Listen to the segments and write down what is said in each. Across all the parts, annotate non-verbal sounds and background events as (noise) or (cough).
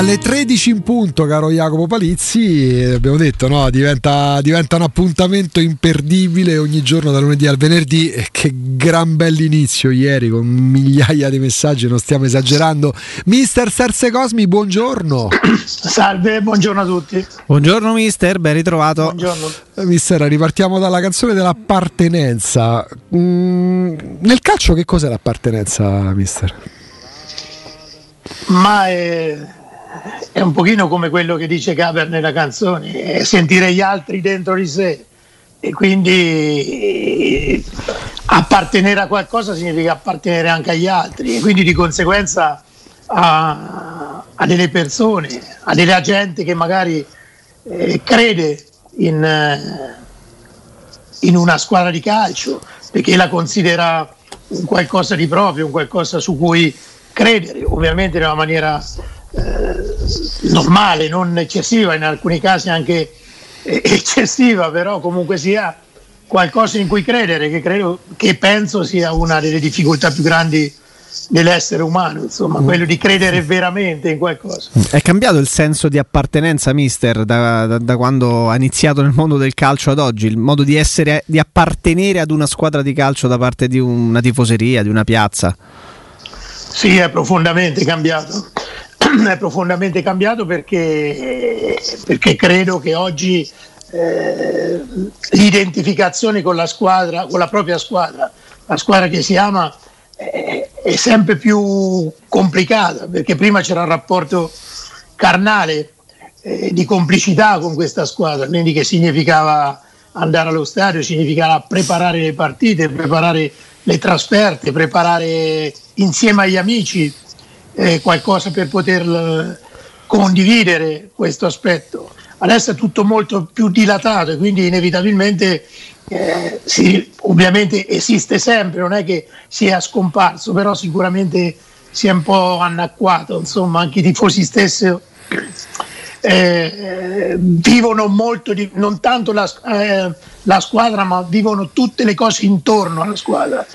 Alle 13 in punto, caro Jacopo Palizzi, abbiamo detto, no, diventa, diventa, un appuntamento imperdibile ogni giorno da lunedì al venerdì. Che gran bell'inizio ieri con migliaia di messaggi, non stiamo esagerando. Mister Serse Cosmi, buongiorno. (coughs) Salve, buongiorno a tutti. Buongiorno mister, ben ritrovato. Buongiorno. Eh, mister, ripartiamo dalla canzone dell'appartenenza. Mm, nel calcio che cos'è l'appartenenza, mister? Ma è è un pochino come quello che dice Gaber nella canzone, è sentire gli altri dentro di sé. E quindi appartenere a qualcosa significa appartenere anche agli altri e quindi di conseguenza a, a delle persone, a della gente che magari eh, crede in, eh, in una squadra di calcio perché la considera un qualcosa di proprio, un qualcosa su cui credere, ovviamente in una maniera eh, normale, non eccessiva, in alcuni casi anche (laughs) eccessiva, però comunque sia qualcosa in cui credere, che, credo, che penso sia una delle difficoltà più grandi dell'essere umano, insomma, mm. quello di credere veramente in qualcosa. È cambiato il senso di appartenenza, mister, da, da, da, quando ha iniziato nel mondo del calcio ad oggi, il modo di essere, di appartenere ad una squadra di calcio da parte di una tifoseria, di una piazza? Sì, è profondamente cambiato. (clears throat) è profondamente cambiato perché, perché credo che oggi eh, l'identificazione con la squadra, con la propria squadra, la squadra che si ama, eh, è sempre più complicata perché prima c'era un rapporto carnale eh, di complicità con questa squadra, quindi che significava andare allo stadio, significava preparare le partite, preparare le trasferte, preparare insieme agli amici eh, qualcosa per poter condividere questo aspetto. Adesso è tutto molto più dilatato e quindi inevitabilmente eh, sì, ovviamente esiste sempre, non è che sia scomparso, però sicuramente si è un po' annacquato, insomma anche i tifosi stessi eh, vivono molto, di, non tanto la, eh, la, squadra, ma vivono tutte le cose intorno alla squadra,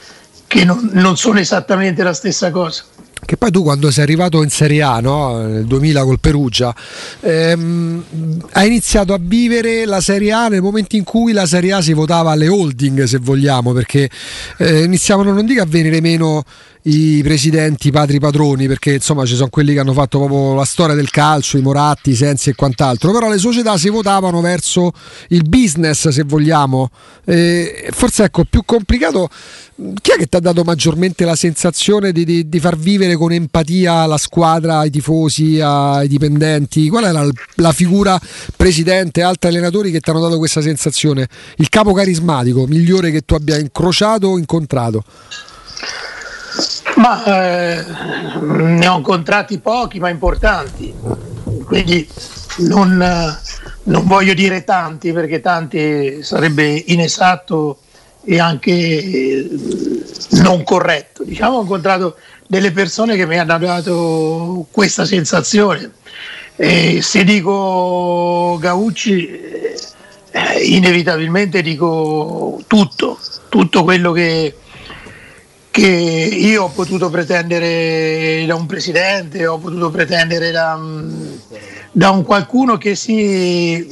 che non, non sono esattamente la stessa cosa. Che poi tu quando sei arrivato in Serie A no? nel 2000 col Perugia ehm, hai iniziato a vivere la Serie A nel momento in cui la Serie A si votava alle holding se vogliamo perché eh, iniziavano non dico a venire meno i presidenti, padri padroni, perché insomma ci sono quelli che hanno fatto proprio la storia del calcio, i Moratti, i Sensi e quant'altro, però le società si votavano verso il business se vogliamo. Eh, forse ecco, più complicato, chi è che ti ha dato maggiormente la sensazione di, di, di, far vivere con empatia la squadra, ai tifosi, ai dipendenti? Qual è la, la figura presidente, altri allenatori che ti hanno dato questa sensazione? Il capo carismatico migliore che tu abbia incrociato o incontrato? Ma eh, ne ho incontrati pochi ma importanti, quindi non, non, voglio dire tanti perché tanti sarebbe inesatto e anche eh, non corretto. Diciamo ho incontrato delle persone che mi hanno dato questa sensazione. E se dico Gaucci, eh, inevitabilmente dico tutto, tutto quello che che io ho potuto pretendere da un presidente, ho potuto pretendere da, da un qualcuno che si,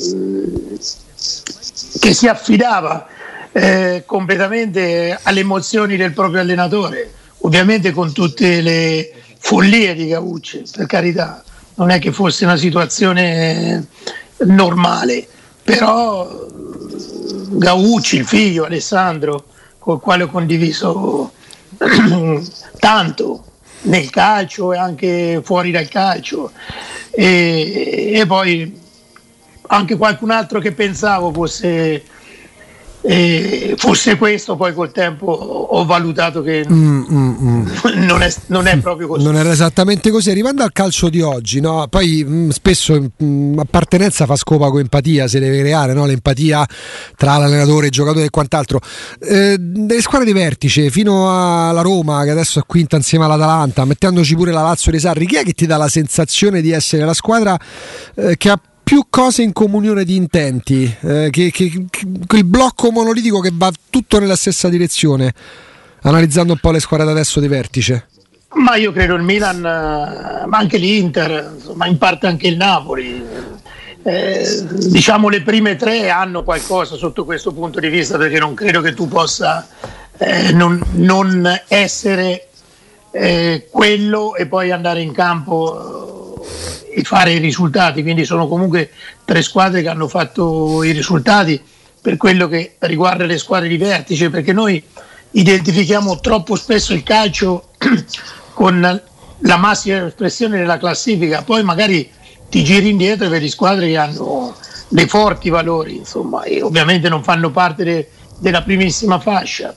che si affidava eh, completamente alle emozioni del proprio allenatore, ovviamente con tutte le follie di Gaucci, per carità, non è che fosse una situazione normale, però Gaucci, il figlio Alessandro, con il quale ho condiviso (coughs) tanto nel calcio e anche fuori dal calcio. E, e poi anche qualcun altro che pensavo fosse e fosse questo, poi col tempo ho valutato che mm, mm, mm. Non, è, non, è, proprio così. Non era esattamente così. Arrivando al calcio di oggi, no? poi mm, spesso mm, appartenenza fa scopa con empatia, si deve creare no? l'empatia tra l'allenatore, il giocatore e quant'altro. Eh, delle squadre di vertice, fino alla Roma, che adesso è quinta insieme all'Atalanta, mettendoci pure la Lazio di Sarri, chi è che ti dà la sensazione di essere la squadra eh, che ha più cose in comunione di intenti, eh, che, che, che, quel blocco monolitico che va tutto nella stessa direzione, analizzando un po' le squadre da adesso di vertice. Ma io credo il Milan, ma anche l'Inter, ma in parte anche il Napoli. Eh, diciamo le prime tre hanno qualcosa sotto questo punto di vista perché non credo che tu possa eh, non, non, essere eh, quello e poi andare in campo eh, e fare i risultati. Quindi sono comunque tre squadre che hanno fatto i risultati per quello che riguarda le squadre di vertice, perché noi identifichiamo troppo spesso il calcio (clears throat) con la massima espressione della classifica, poi magari ti giri indietro e vedi squadre che hanno dei forti valori, insomma, e ovviamente non fanno parte de, della primissima fascia.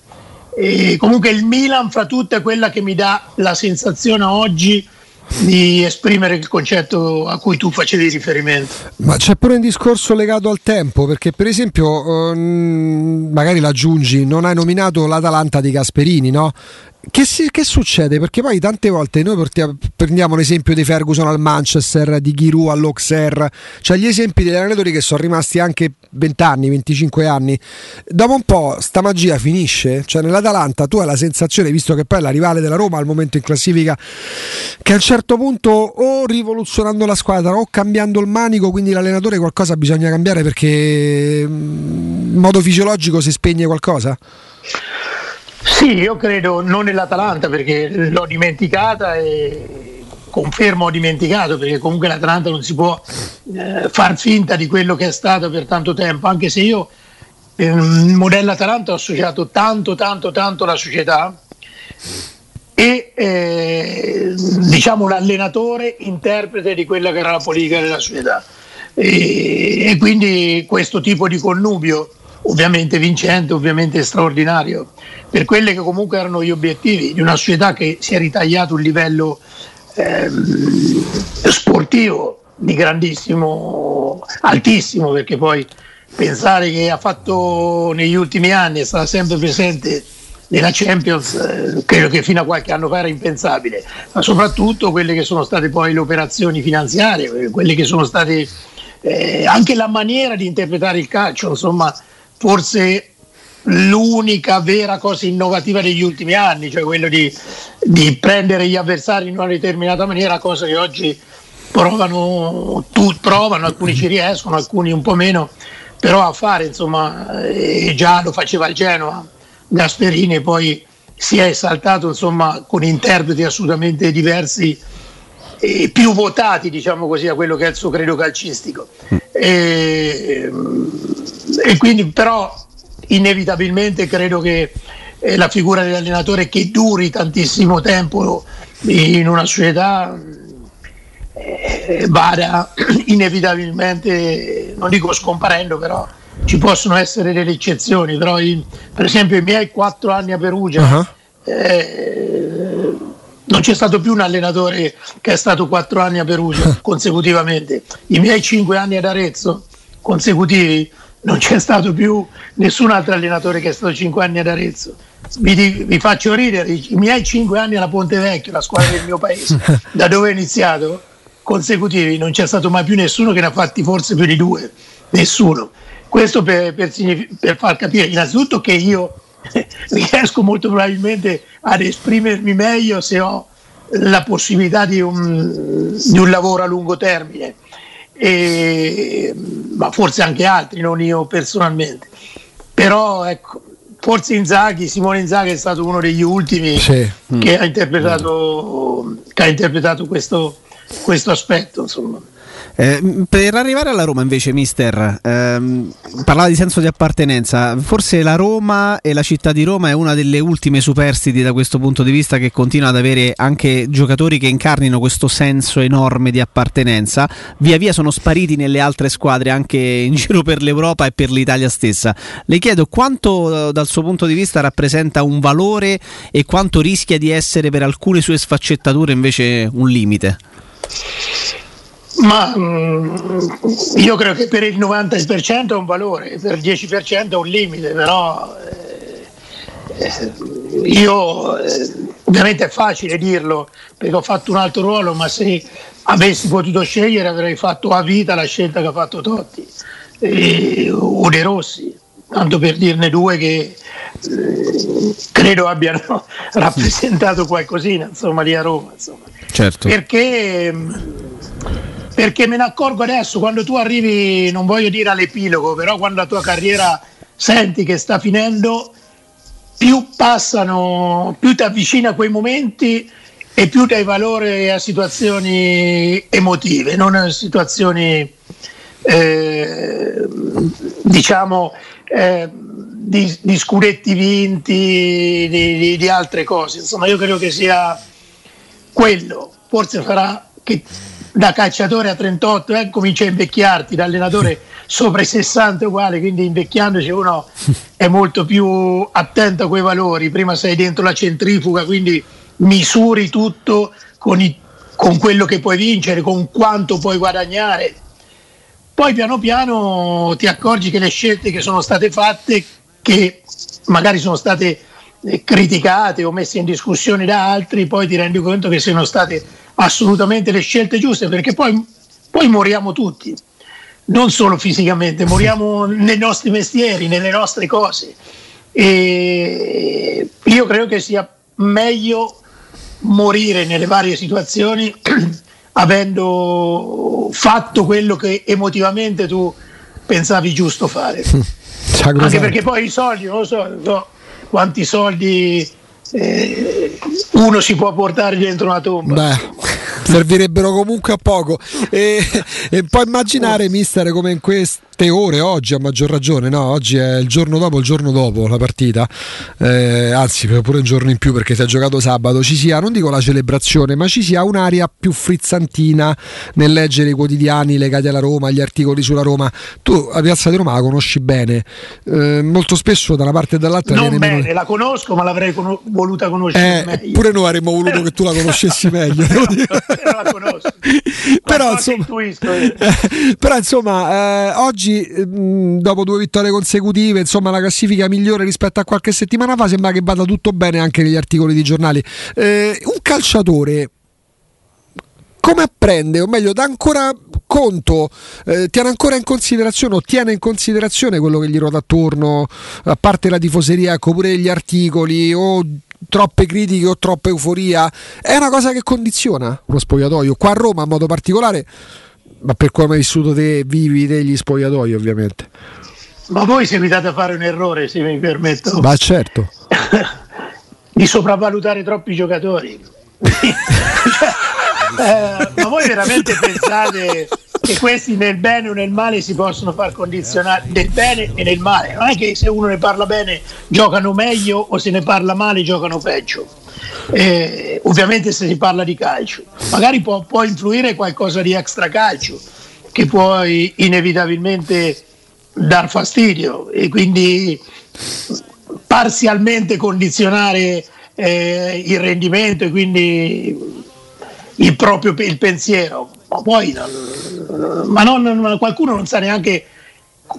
E comunque il Milan fra tutte è quella che mi dà la sensazione oggi di esprimere il concetto a cui tu facevi riferimento. Ma c'è pure un discorso legato al tempo, perché per esempio, um, magari l'aggiungi, non hai nominato l'Atalanta di Gasperini, no? Che, si, che, succede? Perché poi tante volte noi portiamo, prendiamo l'esempio di Ferguson al Manchester, di Giroud all'Auxerre, cioè gli esempi degli allenatori che sono rimasti anche 20 anni, 25 anni. Dopo un po' sta magia finisce, cioè nell'Atalanta tu hai la sensazione, visto che poi è la rivale della Roma al momento in classifica, che a un certo punto o rivoluzionando la squadra o cambiando il manico, quindi l'allenatore qualcosa bisogna cambiare perché mm, in modo fisiologico si spegne qualcosa? Sì, io credo non nell'Atalanta perché l'ho dimenticata e confermo ho dimenticato perché comunque l'Atalanta non si può eh, far finta di quello che è stato per tanto tempo, anche se io nel modello Atalanta ho associato tanto tanto tanto la società e eh, diciamo l'allenatore interprete di quella che era la politica della società. E, e quindi questo tipo di connubio ovviamente vincente, ovviamente straordinario, per quelli che comunque erano gli obiettivi di una società che si è ritagliato un livello ehm, sportivo di grandissimo, altissimo, perché poi pensare che ha fatto negli ultimi anni, è stata sempre presente nella Champions, eh, credo che fino a qualche anno fa era impensabile, ma soprattutto quelle che sono state poi le operazioni finanziarie, quelle che sono state eh, anche la maniera di interpretare il calcio, insomma forse l'unica vera cosa innovativa degli ultimi anni, cioè quello di, di, prendere gli avversari in una determinata maniera, cosa che oggi provano, tu, provano, alcuni ci riescono, alcuni un po' meno, però a fare, insomma, eh, già lo faceva il Genoa, Gasperini poi si è esaltato insomma, con interpreti assolutamente diversi e più votati diciamo così a quello che è il suo credo calcistico e, e quindi però inevitabilmente credo che eh, la figura dell'allenatore che duri tantissimo tempo in una società eh, vada (clears throat) inevitabilmente, non dico scomparendo, però ci possono essere delle eccezioni. Però in, per esempio i miei quattro anni a Perugia uh-huh. eh, non c'è stato più un allenatore che è stato quattro anni a Perugia (laughs) consecutivamente. I miei cinque anni ad Arezzo consecutivi non c'è stato più nessun altro allenatore che è stato 5 anni ad Arezzo. Vi, vi, faccio ridere, i miei 5 anni alla Ponte Vecchio, la squadra del mio paese, (laughs) da dove ho iniziato, consecutivi, non c'è stato mai più nessuno che ne ha fatti forse più di due, nessuno. Questo per, per, per far capire innanzitutto che io (laughs) riesco molto probabilmente ad esprimermi meglio se ho la possibilità di un, di un lavoro a lungo termine e, ma forse anche altri, non io personalmente. Però ecco, forse Inzaghi, Simone Inzaghi è stato uno degli ultimi sì. che, ha interpretato, che ha interpretato questo, questo aspetto. Insomma. Eh, per arrivare alla Roma invece, mister, ehm, parlava di senso di appartenenza, forse la Roma e la città di Roma è una delle ultime superstiti da questo punto di vista che continua ad avere anche giocatori che incarnino questo senso enorme di appartenenza, via via sono spariti nelle altre squadre anche in (laughs) giro per l'Europa e per l'Italia stessa. Le chiedo quanto dal suo punto di vista rappresenta un valore e quanto rischia di essere per alcune sue sfaccettature invece un limite. Ma mm, io credo che per il 90% è un valore, per il 10% è un limite, però eh, eh, io eh, ovviamente è facile dirlo perché ho fatto un altro ruolo, ma se avessi potuto scegliere avrei fatto a vita la scelta che ha fatto Totti o De Rossi, tanto per dirne due che eh, credo abbiano (laughs) rappresentato qualcosina insomma lì a Roma insomma. Certo. perché perché me ne accorgo adesso quando tu arrivi non voglio dire all'epilogo però quando la tua carriera senti che sta finendo più passano più ti avvicina a quei momenti e più dai valore a situazioni emotive non a situazioni eh, diciamo eh, di, di, scudetti vinti, di, di, di, altre cose. Insomma, io credo che sia quello. Forse farà che da calciatore a 38 eh, comincia a invecchiarti, da allenatore (laughs) sopra i 60 uguale, quindi invecchiandoci uno è molto più attento a quei valori. Prima sei dentro la centrifuga, quindi misuri tutto con, i, con quello che puoi vincere, con quanto puoi guadagnare poi piano piano ti accorgi che le scelte che sono state fatte, che magari sono state criticate o messe in discussione da altri, poi ti rendi conto che siano state assolutamente le scelte giuste, perché poi, poi moriamo tutti, non solo fisicamente, moriamo nei nostri mestieri, nelle nostre cose. E io credo che sia meglio morire nelle varie situazioni (clears throat) avendo fatto quello che emotivamente tu pensavi giusto fare. (laughs) Anche perché poi i soldi, non lo so, no, quanti soldi eh, uno si può portare dentro una tomba. Beh (laughs) servirebbero comunque a poco. E, e puoi immaginare, mister, come in queste ore, oggi a maggior ragione, no? Oggi è il giorno dopo, il giorno dopo la partita, eh, anzi, pure un giorno in più perché si è giocato sabato. Ci sia, non dico la celebrazione, ma ci sia un'aria più frizzantina nel leggere i quotidiani legati alla Roma, gli articoli sulla Roma. Tu la piazza di Roma la conosci bene, eh, molto spesso da una parte e dall'altra. Non bene, meno... la conosco, ma l'avrei con- voluta conoscere eh, meglio. Pure noi avremmo voluto che tu la (laughs) conoscessi meglio. la conosco. (laughs) però, insomma, (laughs) però insomma, eh, oggi mh, dopo due vittorie consecutive, insomma, la classifica migliore rispetto a qualche settimana fa sembra che vada tutto bene anche negli articoli di giornali. Eh, un calciatore come apprende, o meglio, dà ancora conto, eh, tiene ancora in considerazione o tiene in considerazione quello che gli ruota attorno, a parte la tifoseria, ecco pure gli articoli o troppe critiche o troppa euforia, è una cosa che condiziona uno spogliatoio. Qua a Roma in modo particolare, ma per come hai vissuto te, vivi degli spogliatoi ovviamente. Ma voi seguitate a fare un errore, se mi permetto. Ma certo. (laughs) di sopravvalutare troppi giocatori. (laughs) eh, ma voi veramente pensate che questi nel bene o nel male si possono far condizionare nel bene e nel male. Non è che se uno ne parla bene giocano meglio o se ne parla male giocano peggio. Eh, ovviamente se si parla di calcio, magari può, può influire qualcosa di extra calcio che può inevitabilmente dar fastidio e quindi parzialmente condizionare eh, il rendimento e quindi il proprio il pensiero. Ma poi ma non, qualcuno non sa neanche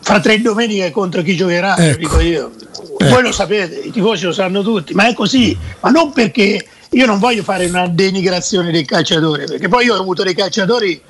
fra tre domeniche contro chi giocherà, ecco. dico io. Ecco. Voi lo sapete, i tifosi lo sanno tutti, ma è così, ma non perché io non voglio fare una denigrazione del calciatore, perché poi io ho avuto dei calciatori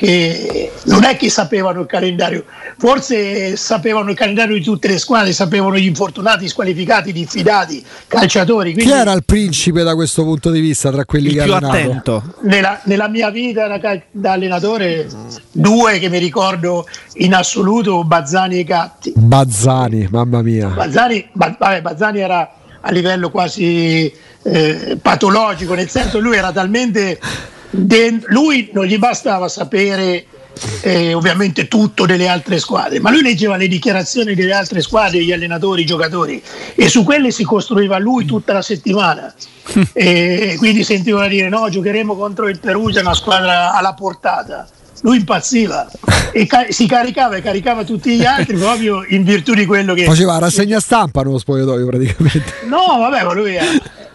che non è che sapevano il calendario, forse sapevano il calendario di tutte le squadre, sapevano gli infortunati, squalificati, diffidati, calciatori. Quindi, Chi era il principe da questo punto di vista tra quelli che più attento? Nella, nella, mia vita da, da, allenatore, due che mi ricordo in assoluto, Bazzani e Gatti. Bazzani, mamma mia. Bazzani, vabbè, Bazzani era a livello quasi eh, patologico, nel senso lui era talmente de- lui non gli bastava sapere eh, ovviamente tutto delle altre squadre, ma lui leggeva le dichiarazioni delle altre squadre, gli allenatori, i giocatori e su quelle si costruiva lui tutta la settimana. (laughs) e quindi sentivano dire no, giocheremo contro il Perugia, una squadra alla portata. Lui impazziva (laughs) e ca- si caricava e caricava tutti gli altri (laughs) proprio in virtù di quello che faceva rassegna stampa nello spogliatoio praticamente. No, vabbè, ma lui è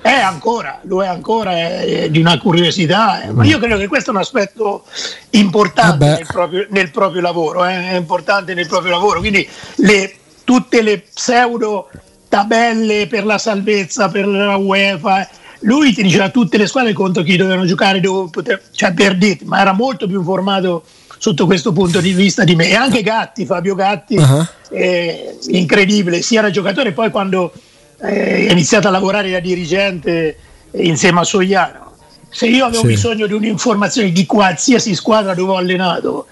è ancora, lo è ancora, è di una curiosità, eh. ma io credo che questo è un aspetto importante nel proprio, nel proprio, lavoro, eh. è importante nel proprio lavoro, quindi le, tutte le pseudo tabelle per la salvezza, per la UEFA, lui ti diceva tutte le squadre contro chi dovevano giocare, dove poter, cioè per dit, ma era molto più informato sotto questo punto di vista di me e anche Gatti, Fabio Gatti, uh-huh. è incredibile, sia da giocatore poi quando eh, è iniziato a lavorare da dirigente insieme a Sogliano. Se io avevo sì. bisogno di un'informazione di qualsiasi squadra dove ho allenato,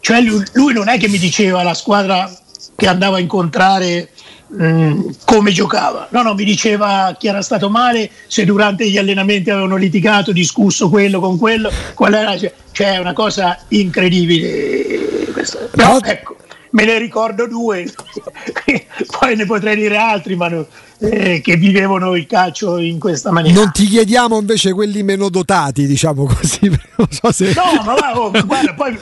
cioè lui, lui non è che mi diceva la squadra che andava a incontrare Mm, come giocava. No, no, mi diceva chi era stato male, se durante gli allenamenti avevano litigato, discusso quello con quello, qual era, cioè è una cosa incredibile. Questa. Però ecco, me ne ricordo due, (laughs) poi ne potrei dire altri, ma no, eh, che vivevano il calcio in questa maniera. Non ti chiediamo invece quelli meno dotati, diciamo così. (laughs) Non so se... No, ma, oh, guarda, poi,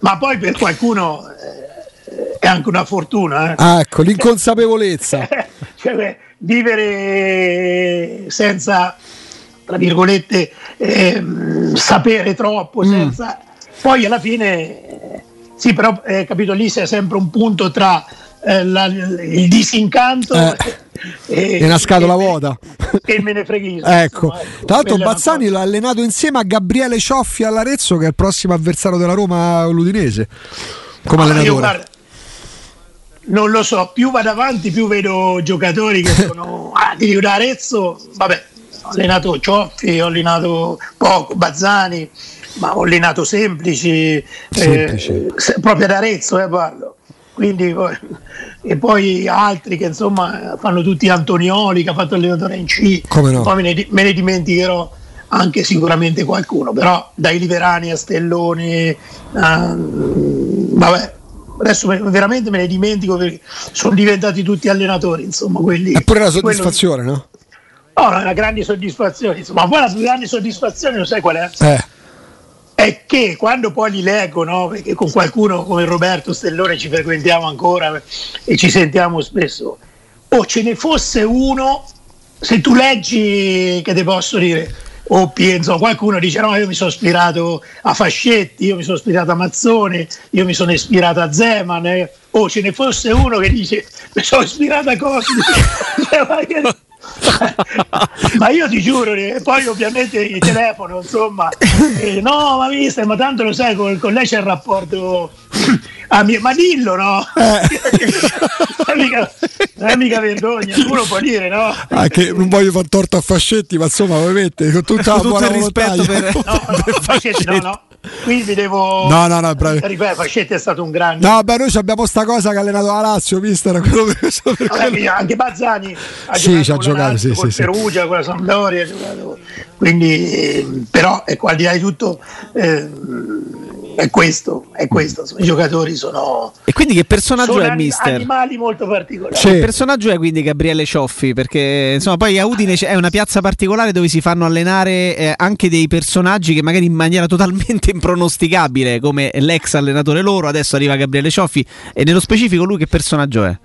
ma poi per qualcuno... Eh, è anche una fortuna. Eh. Ah, ecco, l'inconsapevolezza. (laughs) cioè, vivere senza, tra virgolette, eh, sapere troppo, mm. senza... Poi alla fine, sì, però, eh, capito, lì c'è sempre un punto tra eh, la, il disincanto eh, e, una scatola e, vuota e me ne freghi (laughs) ecco. ecco. tra l'altro Bazzani l'ha allenato insieme a Gabriele Cioffi all'Arezzo che è il prossimo avversario della Roma l'Udinese come ah, allenatore guarda, non lo so, più vado avanti più vedo giocatori che sono ah, di Arezzo, vabbè, ho allenato Cioffi, ho allenato poco, Bazzani, ma ho allenato semplici, semplici. Eh, proprio ad Arezzo eh, parlo. Quindi, e poi altri che insomma fanno tutti Antonioli che ha fatto allenatore in C, no? poi me ne, me ne dimenticherò anche sicuramente qualcuno, però dai Liverani a Stelloni, uh, vabbè, adesso veramente me ne dimentico perché sono diventati tutti allenatori, insomma, quelli. Eppure la soddisfazione, quello... no? No, una grande soddisfazione, insomma, ma poi la più grande soddisfazione lo sai qual è? Eh. È che quando poi li leggo, no? Perché con qualcuno come Roberto Stellone ci frequentiamo ancora e ci sentiamo spesso. O ce ne fosse uno, se tu leggi, che ti posso dire, o penso, qualcuno dice no io mi sono ispirato a Fascetti, io mi sono ispirato a Mazzone, io mi sono ispirato a Zeman, eh. o ce ne fosse uno che dice mi sono ispirato a Cosmi, (laughs) ma io ti giuro, eh, poi ovviamente il telefono, insomma, eh, no, ma mister, ma tanto lo sai, con, con lei c'è il rapporto Ah, ma dillo, no? Eh. non, (laughs) è mica, non, è mica, vergogna, tu lo puoi dire, no? Ah, che non voglio far torto a Fascetti, ma insomma, ovviamente, con tutta la tutto il rispetto per, no, per Fascetti, no, no. Quindi devo. No, no, no, bravi. Ripeto, Fascetti è stato un grande. No, beh, noi abbiamo sta cosa che ha allenato la Lazio, mister. Quello per, per quello... Anche Bazzani ha sì, giocato, ci ha giocato sì, sì, Perugia, con la Sampdoria. Quindi, però, ecco, al di là di tutto. Eh, è questo, è questo. I giocatori sono. E quindi che personaggio sono è, mister? Animali molto particolari. Sì. Che personaggio è quindi Gabriele Cioffi? Perché insomma, poi a Udine è una piazza particolare dove si fanno allenare eh, anche dei personaggi che magari in maniera totalmente (laughs) impronosticabile, come l'ex allenatore loro. Adesso arriva Gabriele Cioffi. E nello specifico, lui che personaggio è?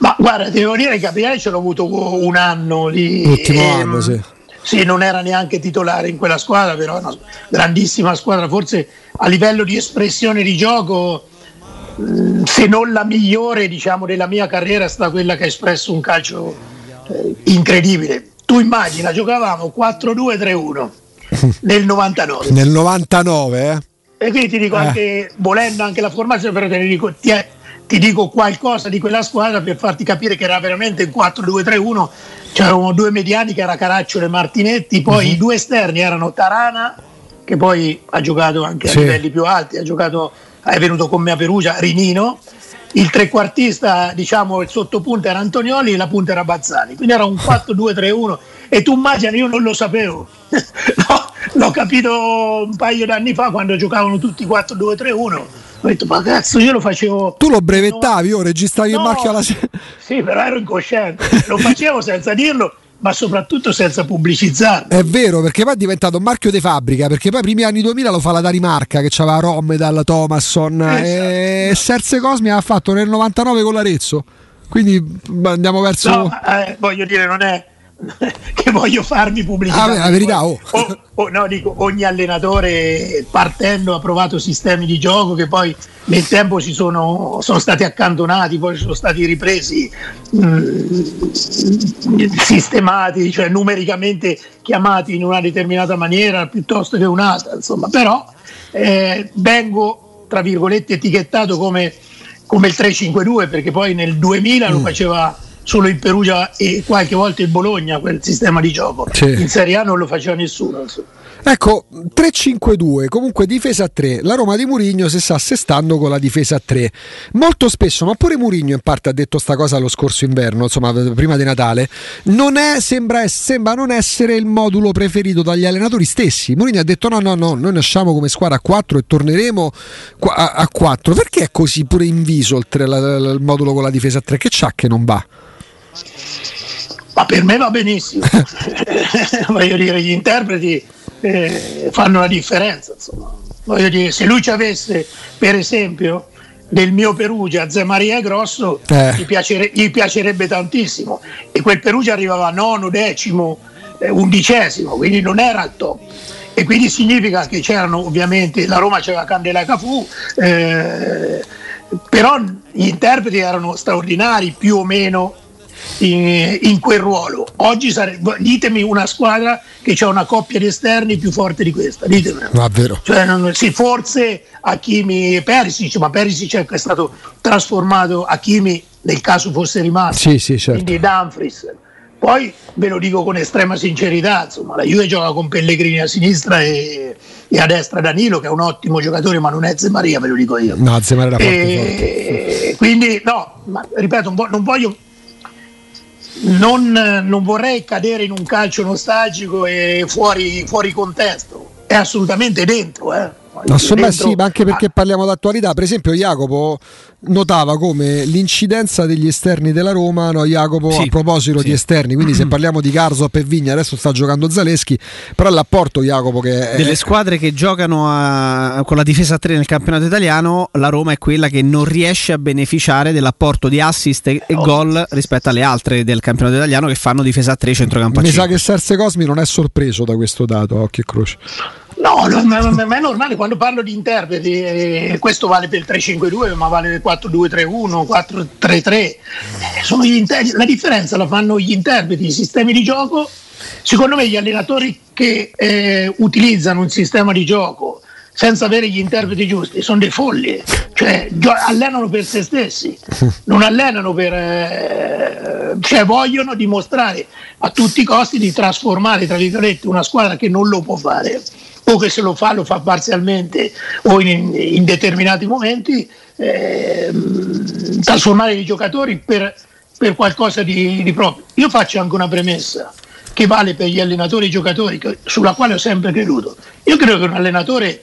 Ma guarda, devo dire che Gabriele ce l'ho avuto un anno lì. L'ultimo ehm, anno, sì. Sì, non era neanche titolare in quella squadra, però è una grandissima squadra, forse a livello di espressione di gioco, mm, se non la migliore diciamo, della mia carriera, è stata quella che ha espresso un calcio eh, incredibile. Tu immagina, giocavamo 4-2-3-1 (laughs) nel 99. Nel 99, eh? E quindi ti dico, eh. anche, volendo anche la formazione, però te ne dico, ti, è, ti dico qualcosa di quella squadra per farti capire che era veramente il 4-2-3-1. C'erano due mediani che era Caracciolo e Martinetti, poi uh-huh. i due esterni erano Tarana che poi ha giocato anche sì. a livelli più alti, ha giocato, è venuto con me a Perugia, Rinino, il trequartista, diciamo, il sottopunto era Antonioli e la punta era Bazzani, quindi era un 4-2-3-1 e tu immagini, io non lo sapevo, (laughs) no, l'ho capito un paio d'anni fa quando giocavano tutti 4-2-3-1 ho detto ma cazzo io lo facevo tu lo brevettavi o registravi no, il marchio alla sera sì però ero incosciente (laughs) lo facevo senza dirlo ma soprattutto senza pubblicizzarlo. È vero, perché poi è diventato un marchio di fabbrica, perché poi i primi anni 2000 lo fa la Danimarca che aveva Romedal, Thomasson esatto. e Serse Cosmi ha fatto nel 99 con l'Arezzo. Quindi andiamo verso... No, eh, voglio dire, non è (laughs) che voglio farmi pubblicità. Ah, la verità, oh. O, o, no, dico, ogni allenatore partendo ha provato sistemi di gioco che poi nel tempo si sono, sono stati accantonati, poi sono stati ripresi, mh, mm, sistemati, cioè numericamente chiamati in una determinata maniera piuttosto che un'altra, insomma, però eh, vengo tra virgolette etichettato come, come il 352 perché poi nel 2000 mm. lo faceva solo il Perugia e qualche volta il Bologna quel sistema di gioco. Sì. In Serie A non lo faceva nessuno. Insomma. Ecco, 3-5-2, comunque difesa a 3. La Roma di Murigno si sta assestando con la difesa a 3. Molto spesso, ma pure Murigno in parte ha detto sta cosa lo scorso inverno, insomma, prima di Natale, non è, sembra, sembra non essere il modulo preferito dagli allenatori stessi. Murigno ha detto no, no, no, noi nasciamo come squadra a 4 e torneremo a 4. Perché è così pure inviso il, tre, la, la, il modulo con la difesa a 3? Che c'ha che non va? Ma per me va benissimo. (laughs) Voglio dire, gli interpreti eh, fanno la differenza. Insomma. Voglio dire, se lui ci avesse, per esempio, del mio Perugia Zé Maria Grosso, eh. gli, piacere, gli, piacerebbe tantissimo. E quel Perugia arrivava nono, decimo, eh, undicesimo, quindi non era al top. E quindi significa che c'erano ovviamente, la Roma c'era Candela Cafù, eh, però gli interpreti erano straordinari più o meno in, in quel ruolo. Oggi sarebbe, ditemi una squadra che ha una coppia di esterni più forte di questa, ditemelo. Ma vero. Cioè, non, sì, forse Hakimi e Perisic, ma Perisic è stato trasformato Hakimi nel caso fosse rimasto. Sì, sì, certo. Quindi Dumfries. Poi ve lo dico con estrema sincerità, insomma, la Juve gioca con Pellegrini a sinistra e, e a destra Danilo che è un ottimo giocatore ma non è Zemaria, ve lo dico io. No, Zemaria era forte, forte. Quindi no, ma, ripeto, non voglio non, non, vorrei cadere in un calcio nostalgico e fuori, fuori contesto, è assolutamente dentro. Eh. Insomma, sì, ma anche perché parliamo d'attualità. Per esempio, Jacopo notava come l'incidenza degli esterni della Roma, no, Jacopo, sì, a proposito sì. di esterni, quindi se (clears throat) parliamo di Carso e Vigna, adesso sta giocando Zaleschi, però l'apporto Jacopo che è... Delle squadre che giocano a, con la difesa a 3 nel campionato italiano, la Roma è quella che non riesce a beneficiare dell'apporto di assist e, oh. gol rispetto alle altre del campionato italiano che fanno difesa a 3 centrocampo a Mi sa che Serse Cosmi non è sorpreso da questo dato, occhio e croce. No, no ma, ma, è normale quando parlo di interpreti, eh, questo vale per il 3-5-2, ma vale per il 4-2-3-1, 4-3-3. Eh, inter- la differenza la fanno gli interpreti, i sistemi di gioco. Secondo me gli allenatori che eh, utilizzano un sistema di gioco senza avere gli interpreti giusti sono dei folli, cioè allenano per se stessi, non allenano per... Eh, cioè vogliono dimostrare a tutti i costi di trasformare, tra virgolette, una squadra che non lo può fare o che se lo fa lo fa parzialmente o in, in determinati momenti, eh, trasformare i giocatori per, per qualcosa di, di, proprio. Io faccio anche una premessa che vale per gli allenatori e i giocatori, che, sulla quale ho sempre creduto. Io credo che un allenatore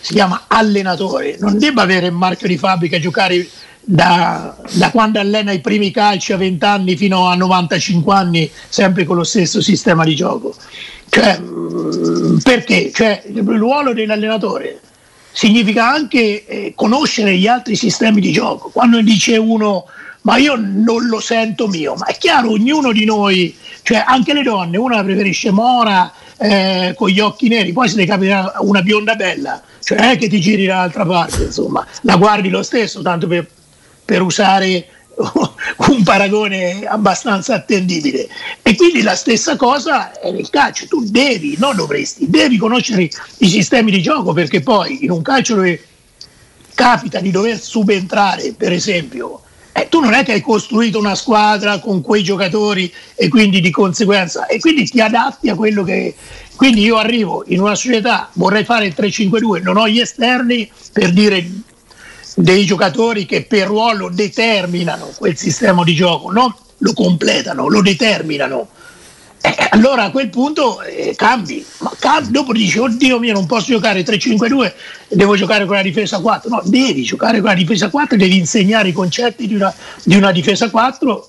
si chiama allenatore, non debba avere il marchio di fabbrica giocare da, da, quando allena i primi calci a 20 anni fino a 95 anni sempre con lo stesso sistema di gioco. Cioè, perché? Cioè, il ruolo dell'allenatore significa anche eh, conoscere gli altri sistemi di gioco. Quando dice uno ma io non lo sento mio, ma è chiaro, ognuno di noi, cioè anche le donne, una preferisce Mora eh, con gli occhi neri, poi se ne capita una bionda bella, cioè è che ti giri dall'altra parte, insomma, la guardi lo stesso, tanto per, per usare (laughs) un paragone abbastanza attendibile. E quindi la stessa cosa è nel calcio, tu devi, non dovresti, devi conoscere i sistemi di gioco perché poi in un calcio dove capita di dover subentrare, per esempio, eh, tu non è che hai costruito una squadra con quei giocatori e quindi di conseguenza, e quindi ti adatti a quello che... Quindi io arrivo in una società, vorrei fare il 3-5-2, non ho gli esterni per dire dei giocatori che per ruolo determinano quel sistema di gioco, non lo completano, lo determinano. Eh, allora a quel punto eh, cambi, ma cambi, dopo dici oddio mio non posso giocare 3-5-2 devo giocare con la difesa 4, no devi giocare con la difesa 4 devi insegnare i concetti di una, di una difesa 4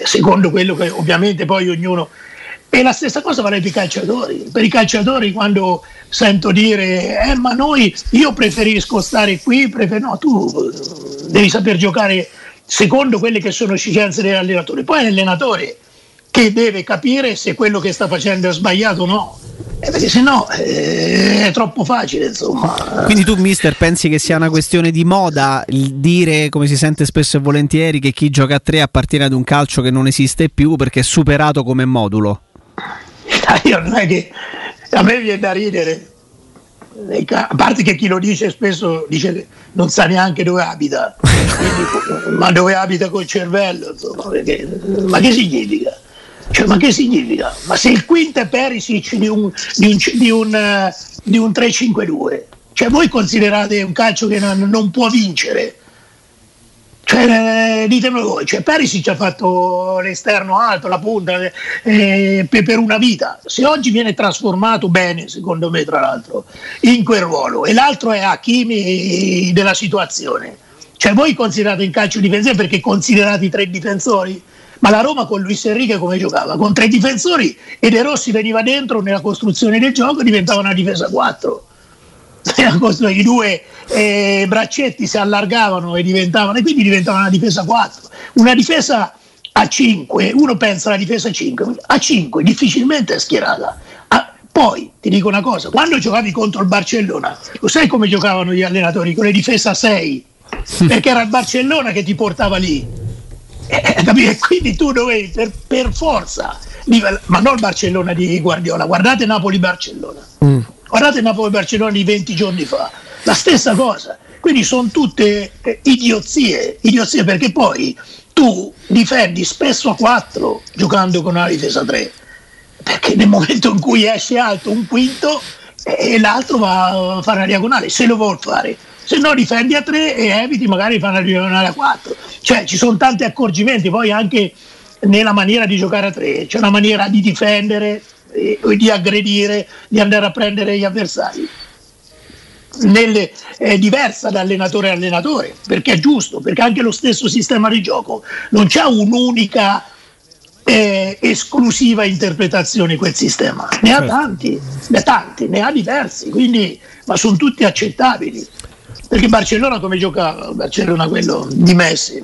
eh, secondo quello che ovviamente poi ognuno e la stessa cosa vale per i calciatori. Per i calciatori quando sento dire eh, ma noi io preferisco stare qui, prefer-... no, tu devi saper giocare secondo quelle che sono esigenze dell'allenatore. Poi è l'allenatore che deve capire se quello che sta facendo è sbagliato o no. Eh, perché se no eh, è troppo facile insomma. Quindi tu mister pensi che sia una questione di moda il dire come si sente spesso e volentieri che chi gioca a tre appartiene ad un calcio che non esiste più perché è superato come modulo? Io non è che a me viene da ridere A parte che chi lo dice spesso dice che non sa neanche dove abita, Quindi, ma dove abita col cervello, insomma, perché, ma che significa? Cioè, ma che significa? Ma se il quinto è Perisic di un, di un, di un, di un 3-5-2, cioè voi considerate un calcio che non, non può vincere? Cioè, ditemi voi, cioè Perisic ha fatto l'esterno alto, la punta eh, per una vita. Se oggi viene trasformato bene, secondo me, tra l'altro, in quel ruolo, e l'altro è Hakimi della situazione. Cioè, voi considerate il calcio difensivo perché considerate i tre difensori? Ma la Roma con Luis Enrique come giocava? Con tre difensori e De Rossi veniva dentro nella costruzione del gioco e diventava una difesa 4 i due eh, braccetti si allargavano e diventavano e quindi diventava una difesa 4 una difesa a 5 uno pensa alla difesa 5 a 5 difficilmente è schierata. A, poi ti dico una cosa quando giocavi contro il Barcellona lo sai come giocavano gli allenatori con le difesa 6 perché era il Barcellona che ti portava lì. Eh, quindi tu dovevi per, per forza ma non il Barcellona di Guardiola guardate Napoli-Barcellona. Mm Guardate Napoli-Barcellona di 20 giorni fa, la stessa cosa. Quindi sono tutte eh, idiozie, idiozie perché poi tu difendi spesso a 4 giocando con una difesa 3, perché nel momento in cui esce alto un quinto e eh, l'altro va a fare una diagonale, se lo vuol fare. Se no difendi a 3 e eviti magari di fare una diagonale a 4. Cioè ci sono tanti accorgimenti, poi anche nella maniera di giocare a 3, c'è una maniera di difendere, eh, di aggredire, di andare a prendere gli avversari. Nelle, è diversa da allenatore a allenatore, perché è giusto, perché anche lo stesso sistema di gioco non c'è un'unica eh, esclusiva interpretazione quel sistema, ne ha certo. tanti, ne ha tanti, ne ha diversi, quindi, ma sono tutti accettabili. Perché Barcellona come giocava? Barcellona quello di Messi,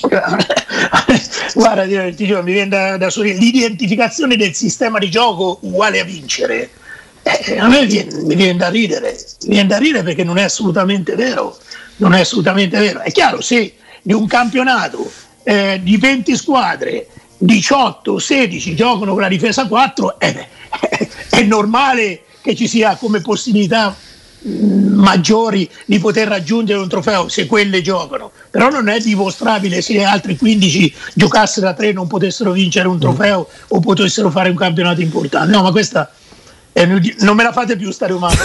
(laughs) Guarda, ti dico, mi viene da, da sorridere. L'identificazione del sistema di gioco uguale a vincere. Eh, a me viene, mi viene da ridere, mi viene da ridere perché non è assolutamente vero. Non è assolutamente vero. È chiaro, se di un campionato eh, di 20 squadre 18 16 giocano con la difesa 4, eh, (laughs) è normale che ci sia come possibilità maggiori di poter raggiungere un trofeo se quelle giocano. Però non è dimostrabile se altri 15 giocassero a 3 non potessero vincere un trofeo o potessero fare un campionato importante. No ma questa è, non me la fate più stare umano. (laughs)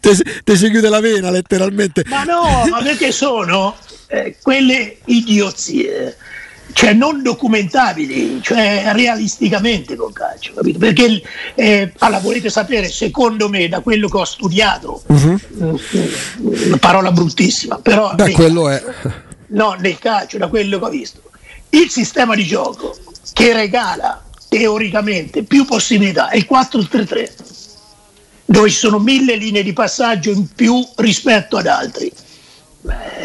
Te, si chiude la vena letteralmente. Ma no ma perché sono eh, quelle idiozie cioè non documentabili, cioè realisticamente col calcio, capito? Perché eh, allora volete sapere, secondo me, da quello che ho studiato, uh-huh. una parola bruttissima, però da quello è. No, nel calcio, da quello che ho visto. Il sistema di gioco che regala teoricamente più possibilità è il 4-3-3, dove ci sono mille linee di passaggio in più rispetto ad altri.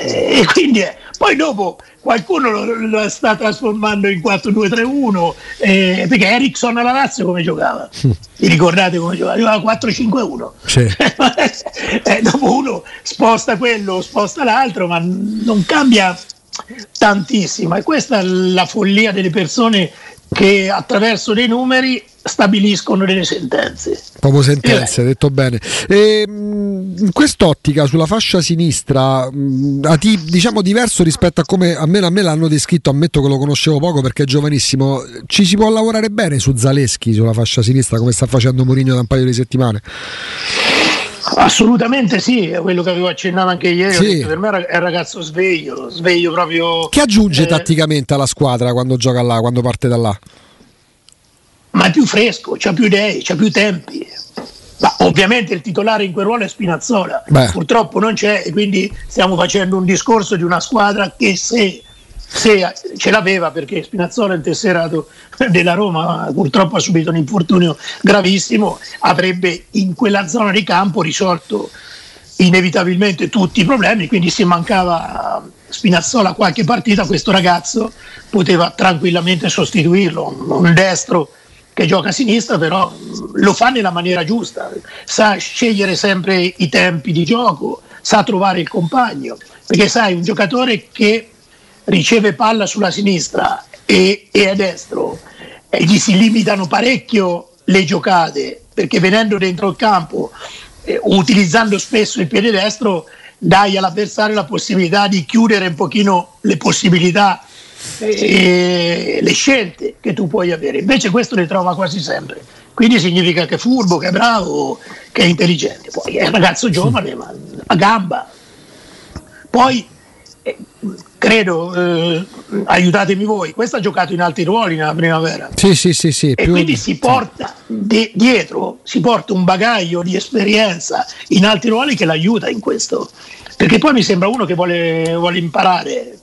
E quindi è, poi dopo qualcuno lo, lo, sta trasformando in 4-2-3-1 eh, perché Ericsson alla Lazio come giocava? Vi ricordate come giocava? Giocava 4-5-1 sì. (laughs) eh, dopo uno sposta quello, sposta l'altro ma non cambia tantissimo e questa è la follia delle persone che attraverso dei numeri stabiliscono delle sentenze. Proprio sentenze, eh. detto bene. E, in quest'ottica sulla fascia sinistra, a ti, diciamo diverso rispetto a come almeno a me l'hanno descritto, ammetto che lo conoscevo poco perché è giovanissimo, ci si può lavorare bene su Zaleschi sulla fascia sinistra come sta facendo Mourinho da un paio di settimane? Assolutamente sì, è quello che avevo accennato anche ieri. Sì. Per me è un ragazzo sveglio, sveglio proprio. Che aggiunge eh, tatticamente alla squadra quando gioca là, quando parte da là? Ma è più fresco, c'ha più idee, c'ha più tempi. Ma ovviamente il titolare in quel ruolo è Spinazzola, Beh. purtroppo non c'è e quindi stiamo facendo un discorso di una squadra che se se ce l'aveva perché Spinazzola il tesserato della Roma purtroppo ha subito un infortunio gravissimo avrebbe in quella zona di campo risolto inevitabilmente tutti i problemi quindi se mancava Spinazzola qualche partita questo ragazzo poteva tranquillamente sostituirlo un destro che gioca a sinistra però lo fa nella maniera giusta. Sa scegliere sempre i tempi di gioco sa trovare il compagno perché sai un giocatore che riceve palla sulla sinistra e, e a destro e gli si limitano parecchio le giocate perché venendo dentro il campo, eh, utilizzando spesso il piede destro, dai all'avversario la possibilità di chiudere un pochino le possibilità e le scelte che tu puoi avere. Invece questo le trova quasi sempre. Quindi significa che è furbo, che è bravo, che è intelligente. Poi è un ragazzo giovane, ma a gamba. Poi eh, credo, eh, aiutatemi voi, questo ha giocato in alti ruoli nella primavera. Sì, sì, sì, sì. E quindi si porta di- dietro, si porta un bagaglio di esperienza in alti ruoli che l'aiuta in questo. Perché poi mi sembra uno che vuole, vuole imparare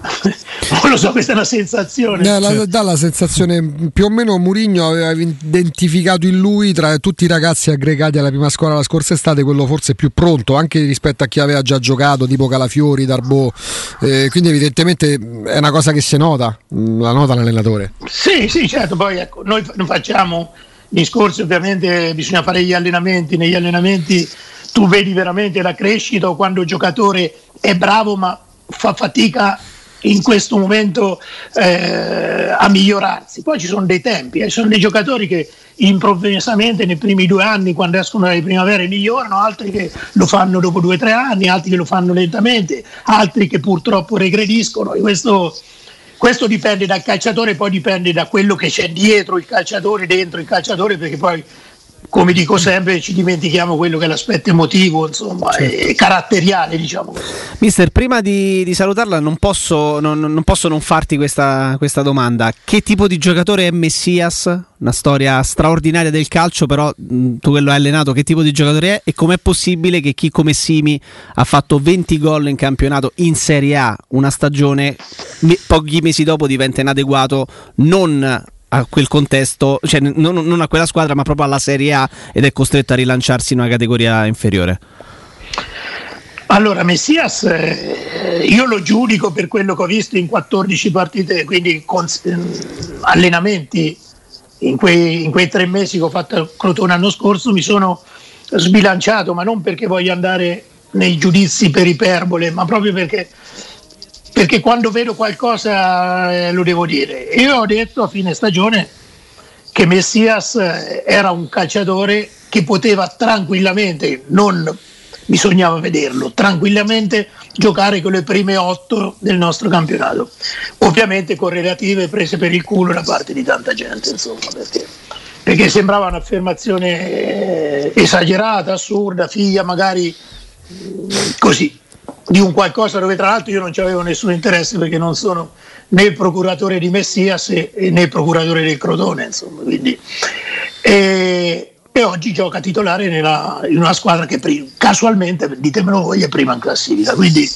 (laughs) non lo so, questa è una sensazione. Dà la, dà la sensazione, più o meno Murigno aveva identificato in lui tra tutti i ragazzi aggregati alla prima scuola la scorsa estate quello forse più pronto, anche rispetto a chi aveva già giocato, tipo Calafiori, Darbo. Eh, quindi evidentemente è una cosa che si nota, la nota l'allenatore. Sì, sì, certo, poi ecco, noi non facciamo discorsi, ovviamente bisogna fare gli allenamenti, negli allenamenti tu vedi veramente la crescita quando il giocatore è bravo ma fa fatica in questo momento eh, a migliorarsi. Poi ci sono dei tempi, eh, ci sono dei giocatori che improvvisamente nei primi due anni, quando escono dalle primavere, migliorano, altri che lo fanno dopo due o tre anni, altri che lo fanno lentamente, altri che purtroppo regrediscono. E questo, questo dipende dal calciatore, poi dipende da quello che c'è dietro il calciatore, dentro il calciatore, perché poi come dico sempre, ci dimentichiamo quello che è l'aspetto emotivo, insomma, certo. e caratteriale, diciamo Mister, prima di, di salutarla non posso non, non posso non, farti questa, questa, domanda. Che tipo di giocatore è Messias? Una storia straordinaria del calcio, però mh, tu che lo hai allenato, che tipo di giocatore è? E com'è possibile che chi come Simi ha fatto 20 gol in campionato in Serie A, una stagione, me, pochi mesi dopo diventa inadeguato non a quel contesto, cioè non, non, a quella squadra, ma proprio alla Serie A ed è costretto a rilanciarsi in una categoria inferiore? Allora, Messias, eh, io lo giudico per quello che ho visto in 14 partite, quindi con, eh, allenamenti in quei, in quei, tre mesi che ho fatto a Crotone l'anno scorso, mi sono sbilanciato, ma non perché voglio andare nei giudizi per iperbole, ma proprio perché perché quando vedo qualcosa eh, lo devo dire. Io ho detto a fine stagione che Messias eh, era un calciatore che poteva tranquillamente, non bisognava vederlo, tranquillamente giocare con le prime otto del nostro campionato. Ovviamente con relative prese per il culo da parte di tanta gente, insomma, perché, perché sembrava un'affermazione eh, esagerata, assurda, figlia magari mm, così di un qualcosa dove tra l'altro io non ci avevo nessun interesse perché non sono né il procuratore di Messias né il procuratore del Crotone insomma, quindi, e, e, oggi gioca titolare nella, in una squadra che prima, casualmente ditemelo voi è prima in classifica. Quindi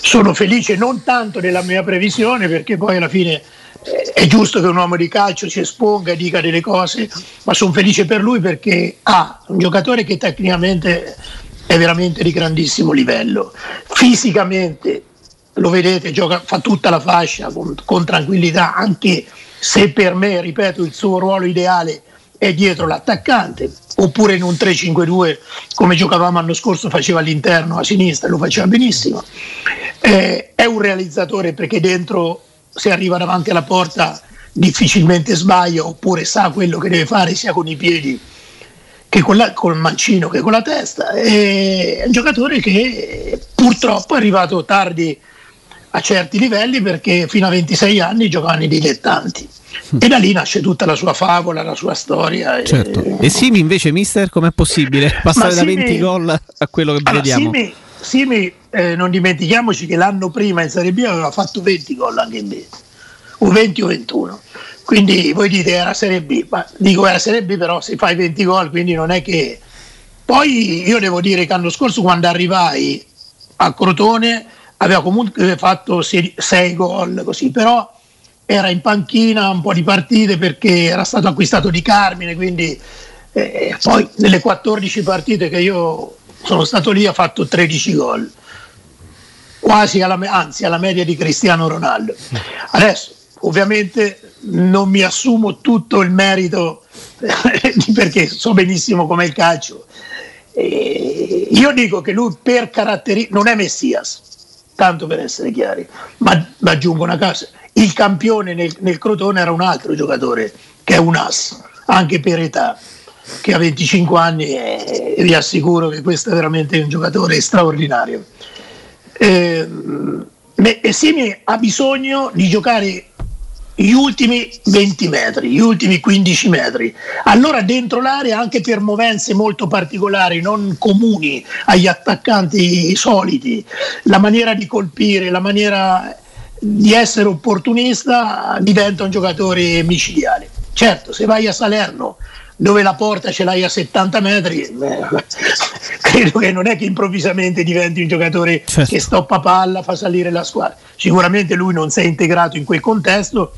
sono felice non tanto della mia previsione perché poi alla fine eh, è giusto che un uomo di calcio si esponga e dica delle cose ma sono felice per lui perché ha un giocatore che tecnicamente è veramente di grandissimo livello. Fisicamente lo vedete, gioca, fa tutta la fascia con, con, tranquillità, anche se per me, ripeto, il suo ruolo ideale è dietro l'attaccante, oppure in un 3-5-2 come giocavamo l'anno scorso, faceva all'interno a sinistra lo faceva benissimo. Eh, è un realizzatore perché dentro se arriva davanti alla porta difficilmente sbaglia oppure sa quello che deve fare sia con i piedi che con, la, col mancino che con la testa. È un giocatore che purtroppo è arrivato tardi a certi livelli perché fino a 26 anni giocavano i dilettanti. Mm. E da lì nasce tutta la sua favola, la sua storia. Certo. E, e Simi invece, mister, com'è possibile passare da 20 gol a quello che allora, vediamo? Simi, Simi eh, non dimentichiamoci che l'anno prima in Serie B aveva fatto 20 gol anche in B, o 20 o 21. Quindi voi dite era Serie B, ma dico era Serie B però si fai 20 gol, quindi non è che... Poi io devo dire che l'anno scorso quando arrivai a Crotone aveva comunque fatto 6 gol così, però era in panchina un po' di partite perché era stato acquistato di Carmine, quindi eh, poi nelle 14 partite che io sono stato lì ha fatto 13 gol, quasi alla, anzi alla media di Cristiano Ronaldo. Adesso ovviamente non mi assumo tutto il merito (laughs) perché so benissimo com'è il calcio. E io dico che lui per caratteristiche non è Messias, tanto per essere chiari, ma, ma aggiungo una cosa, il campione nel, nel, Crotone era un altro giocatore che è un as, anche per età. che ha 25 anni e vi assicuro che questo è veramente un giocatore straordinario. Eh, Simi ha bisogno di giocare gli ultimi 20 metri, gli ultimi 15 metri. Allora dentro l'area, anche per movenze molto particolari, non comuni agli attaccanti soliti, la maniera di colpire, la maniera di essere opportunista diventa un giocatore micidiale. Certo, se vai a Salerno dove la porta ce l'hai a 70 metri, beh, (laughs) credo che non è che improvvisamente diventi un giocatore certo. che stoppa palla, fa salire la squadra. Sicuramente lui non si è integrato in quel contesto,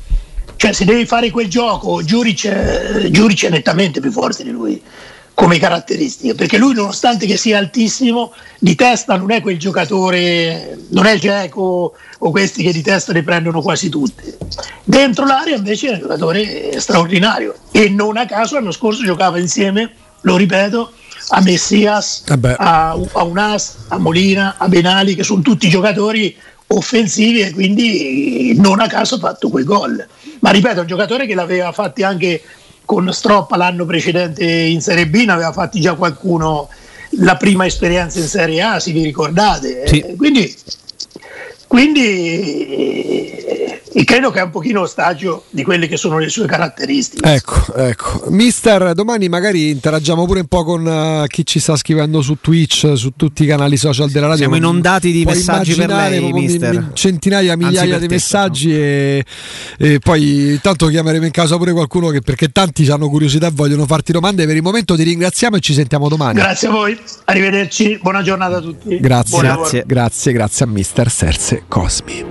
cioè se devi fare quel gioco, Giuric, Giuric è nettamente più forte di lui come caratteristiche, perché lui nonostante che sia altissimo, di testa non è quel giocatore, non è Geco o questi che di testa ne prendono quasi tutti. Dentro l'area invece è un giocatore straordinario e non a caso l'anno scorso giocava insieme, lo ripeto, a Messias, eh a, a Unas, a Molina, a Benali, che sono tutti giocatori offensivi e quindi non a caso ha fatto quei gol. Ma ripeto, è un giocatore che l'aveva fatti anche con Stroppa l'anno precedente in Serie B, ne aveva fatti già qualcuno la prima esperienza in Serie A, se vi ricordate. Sì. Quindi, quindi e credo che è un pochino ostaggio di quelle che sono le sue caratteristiche. Ecco, ecco. Mister, domani magari interagiamo pure un po' con uh, chi ci sta scrivendo su Twitch, su tutti i canali social della radio. Siamo inondati di messaggi per lei, mister. Centinaia, migliaia di messaggi e, e, poi tanto chiameremo in casa pure qualcuno che perché tanti hanno curiosità e vogliono farti domande. Per il momento ti ringraziamo e ci sentiamo domani. Grazie a voi, arrivederci, buona giornata a tutti. Grazie, grazie, grazie, grazie a Mister Serse Cosmi.